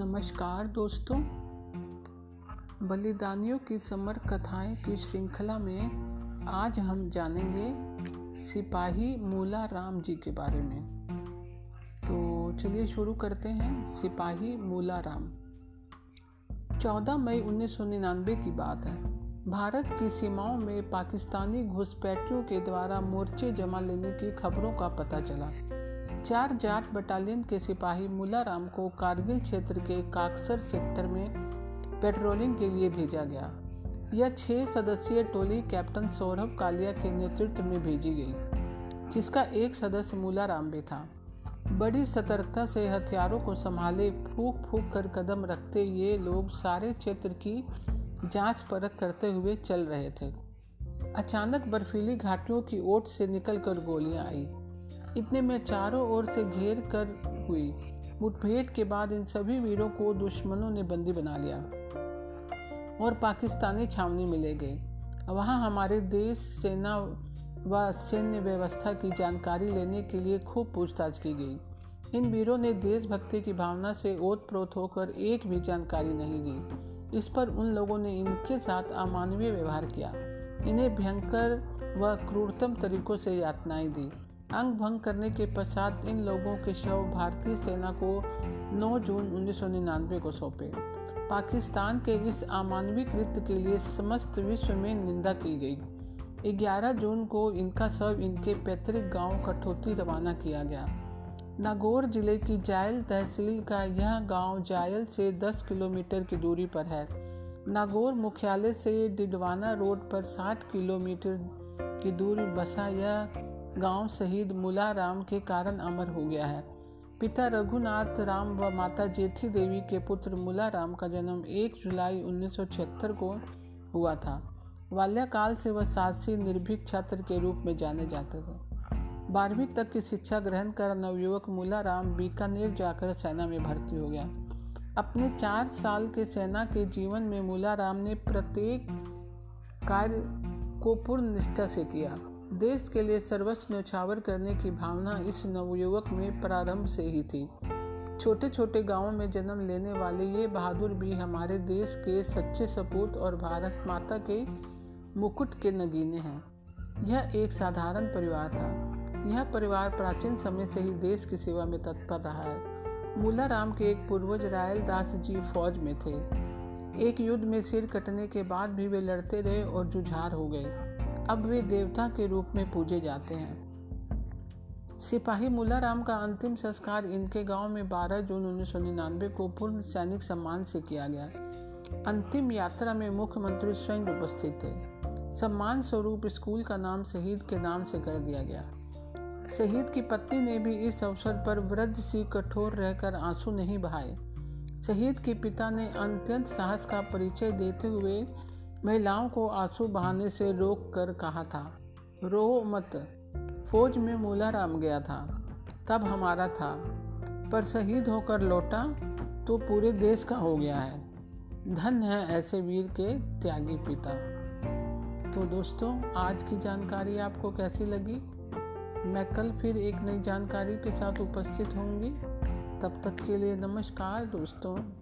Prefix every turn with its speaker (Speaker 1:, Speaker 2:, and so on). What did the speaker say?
Speaker 1: नमस्कार दोस्तों। बलिदानियों की समर कथाएँ की श्रृंखला में आज हम जानेंगे सिपाही मूला राम जी के बारे में। तो चलिए शुरू करते हैं, सिपाही मूला राम। 14 मई 1999 की बात है। भारत की सीमाओं में पाकिस्तानी घुसपैठियों के द्वारा मोर्चे जमा लेने की खबरों का पता चला। चार जाट बटालियन के सिपाही मुलाराम को कारगिल क्षेत्र के काक्सर सेक्टर में पेट्रोलिंग के लिए भेजा गया। यह छह सदस्यीय टोली कैप्टन सौरभ कालिया के नेतृत्व में भेजी गई, जिसका एक सदस्य मुलाराम भी था। बड़ी सतर्कता से हथियारों को संभाले फूक फूक कर कदम रखते ये लोग सारे क्षेत्र की जाँच परख करते हुए चल रहे थे। अचानक बर्फीली घाटियों की ओट से निकलकर गोलियाँ आई। इतने में चारों ओर से घेर कर हुई। मुठभेड़ के बाद इन सभी वीरों को दुश्मनों ने बंदी बना लिया और पाकिस्तानी छावनी में ले गए। वहाँ हमारे देश, सेना व सैन्य व्यवस्था की जानकारी लेने के लिए खूब पूछताछ की गई। इन वीरों ने देशभक्ति की भावना से ओत प्रोत होकर एक भी जानकारी नहीं दी। इस पर उन लोगों ने इनके साथ अमानवीय व्यवहार किया। इन्हें भयंकर व क्रूरतम तरीकों से यातनाएँ दी। अंग भंग करने के पश्चात इन लोगों के शव भारतीय सेना को 9 जून उन्नीस सौ निन्यानवे को सौंपे। पाकिस्तान के इस अमानवीय कृत्य के लिए समस्त विश्व में निंदा की गई। 11 जून को इनका शव इनके पैतृक गाँव कठौती रवाना किया गया। नागौर ज़िले की जायल तहसील का यह गाँव जायल से 10 किलोमीटर की दूरी पर है। नागौर मुख्यालय से डिडवाना रोड पर 60 किलोमीटर की दूरी बसा यह गाँव शहीद मुला राम के कारण अमर हो गया है। पिता रघुनाथ राम व माता जेठी देवी के पुत्र मुला राम का जन्म 1 जुलाई 1976 को हुआ था। बाल्यकाल से वह साहसी, निर्भीक छात्र के रूप में जाने जाते थे। बारहवीं तक की शिक्षा ग्रहण कर नवयुवक मुला राम बीकानेर जाकर सेना में भर्ती हो गया। अपने चार साल के सेना के जीवन में मुला राम ने प्रत्येक कार्य को पूर्ण निष्ठा से किया। देश के लिए सर्वस्व न्यौछावर करने की भावना इस नवयुवक में प्रारंभ से ही थी। छोटे छोटे गाँवों में जन्म लेने वाले ये बहादुर भी हमारे देश के सच्चे सपूत और भारत माता के मुकुट के नगीने हैं। यह एक साधारण परिवार था। यह परिवार प्राचीन समय से ही देश की सेवा में तत्पर रहा है। मूला राम के एक पूर्वज रायल दास जी फौज में थे। एक युद्ध में सिर कटने के बाद भी वे लड़ते रहे और जुझार हो गए। अब वे देवता के रूप में पूजे जाते हैं। सिपाही मुलाराम का अंतिम संस्कार इनके गाँव में 12 जून उन्नीस को पूर्ण सैनिक सम्मान से किया गया। अंतिम यात्रा में मुख्यमंत्री स्वयं उपस्थित थे। सम्मान स्वरूप स्कूल का नाम शहीद के नाम से कर दिया गया। शहीद की पत्नी ने भी इस अवसर पर वृद्ध सी कठोर रहकर आँसू नहीं बहाए। शहीद के पिता ने अत्यंत साहस का परिचय देते हुए महिलाओं को आँसू बहाने से रोक कर कहा था रो मत। फौज में मूला राम गया था, तब हमारा था। पर शहीद होकर लौटा तो पूरे देश का हो गया है। धन है ऐसे वीर के त्यागी पिता। तो दोस्तों, आज की जानकारी आपको कैसी लगी? मैं कल फिर एक नई जानकारी के साथ उपस्थित होंगी। तब तक के लिए नमस्कार दोस्तों।